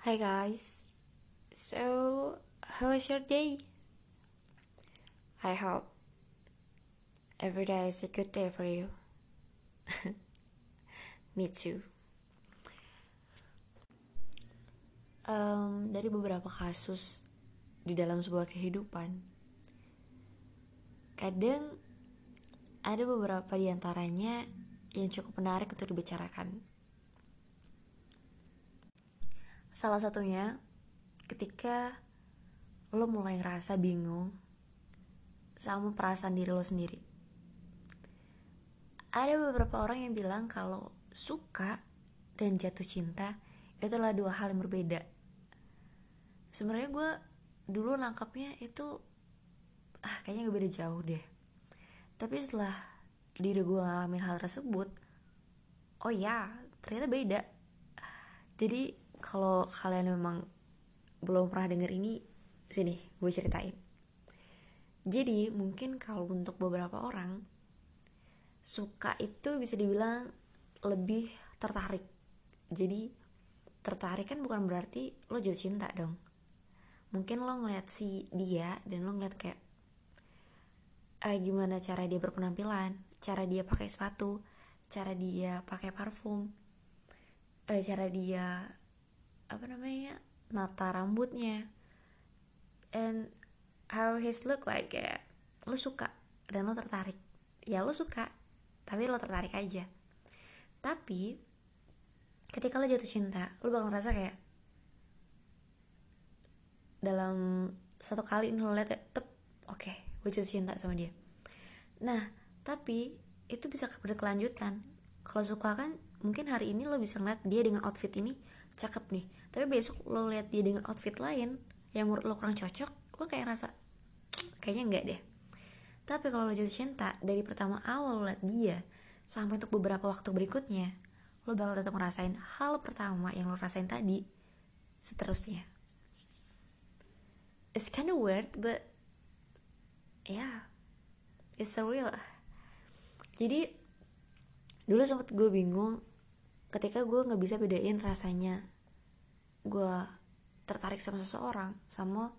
Hi guys. So, how was your day? I hope every day is a good day for you. Me too. Um, dari beberapa kasus di dalam sebuah kehidupan, kadang ada beberapa di antaranya yang cukup menarik untuk dibicarakan. Salah satunya ketika lo mulai ngerasa bingung sama perasaan diri lo sendiri. Ada beberapa orang yang bilang kalau suka dan jatuh cinta itu adalah dua hal yang berbeda. Sebenarnya gue dulu nangkapnya itu ah kayaknya gak beda jauh deh. Tapi setelah diri gue ngalamin hal tersebut, oh ya ternyata beda. Jadi kalau kalian memang belum pernah denger ini sini gue ceritain. Jadi mungkin kalau untuk beberapa orang suka itu bisa dibilang lebih tertarik. Jadi tertarik kan bukan berarti lo jatuh cinta dong. Mungkin lo ngeliat si dia dan lo ngeliat kayak eh, gimana cara dia berpenampilan? Cara dia pakai sepatu? Cara dia pakai parfum? Eh, cara dia apa namanya nata rambutnya. And how his look like kayak lo suka dan lo tertarik. Ya lo suka tapi lo tertarik aja. Tapi ketika lo jatuh cinta lo bakal ngerasa kayak dalam satu kali lo kayak tep oke okay, gue jatuh cinta sama dia. Nah tapi itu bisa berkelanjutan. Kalau suka kan mungkin hari ini lo bisa ngeliat dia dengan outfit ini cakep nih. Tapi besok lo lihat dia dengan outfit lain yang menurut lo kurang cocok lo kayak rasa kayaknya enggak deh. Tapi kalau lo jatuh cinta dari pertama awal lo liat dia sampai untuk beberapa waktu berikutnya lo bakal tetap ngerasain hal pertama yang lo rasain tadi seterusnya. It's kinda weird but yeah it's so real jadi dulu sempet gue bingung ketika gue nggak bisa bedain rasanya gue tertarik sama seseorang sama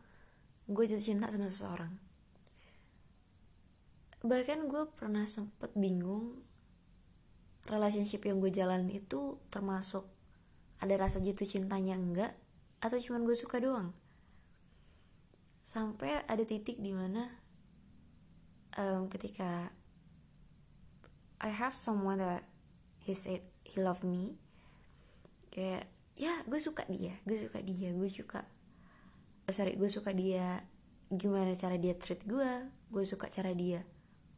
gue jatuh cinta sama seseorang. Bahkan gue pernah sempet bingung relationship yang gue jalan itu termasuk ada rasa jatuh cintanya enggak atau cuman gue suka doang? Sampai ada titik di mana um, ketika I have someone that he said he love me. Kayak ya gue suka dia gue suka dia gue suka oh, sorry gue suka dia gimana cara dia treat gue gue suka cara dia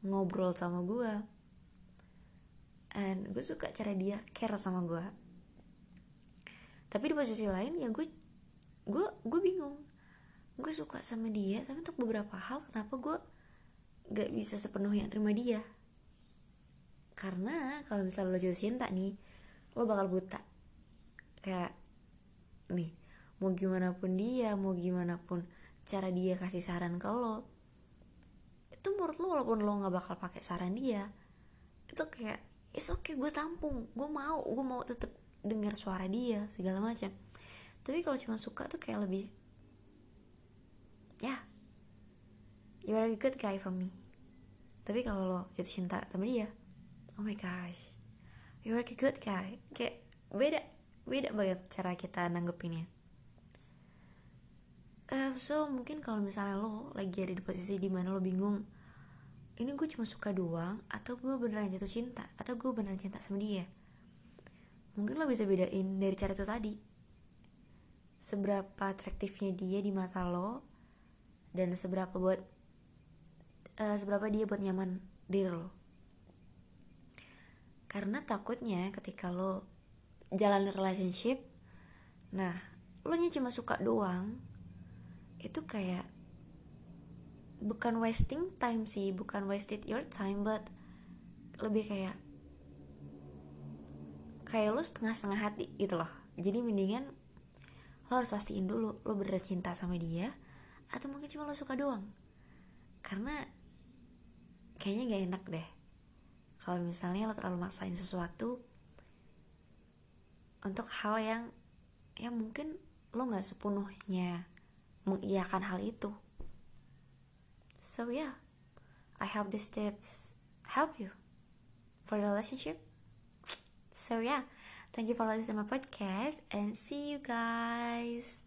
ngobrol sama gue and gue suka cara dia care sama gue. Tapi di posisi lain ya gue gue gue bingung. Gue suka sama dia tapi untuk beberapa hal kenapa gue gak bisa sepenuhnya terima dia karena kalau misalnya lo jatuh cinta nih lo bakal buta. Kayak nih mau gimana pun dia mau gimana pun cara dia kasih saran ke lo itu menurut lo walaupun lo nggak bakal pakai saran dia itu kayak oke okay, gue tampung gue mau gue mau tetep dengar suara dia segala macam. Tapi kalau cuma suka tuh kayak lebih ya yeah, you are a good guy for me. Tapi kalau lo jatuh cinta sama dia oh my gosh. You're a good guy. Kayak beda beda banget cara kita nanggepinnya. Uh, so mungkin kalau misalnya lo lagi ada di posisi di mana lo bingung ini gue cuma suka doang atau gue beneran jatuh cinta? Atau gue beneran cinta sama dia? Mungkin lo bisa bedain dari cara itu tadi. Seberapa atraktifnya dia di mata lo dan seberapa buat uh, seberapa dia buat nyaman diri lo karena takutnya ketika lo jalan relationship nah lo nya cuma suka doang itu kayak bukan wasting time sih bukan wasted your time but lebih kayak kayak lo setengah-setengah hati gitu loh. Jadi mendingan lo harus pastiin dulu lo bener cinta sama dia atau mungkin cuma lo suka doang. Karena kayaknya gak enak deh kalau misalnya lo terlalu maksain sesuatu untuk hal yang ya mungkin lo nggak sepenuhnya mengiyakan hal itu. So yeah I hope these tips. Help you for the relationship. So yeah thank you for listening to my podcast and see you guys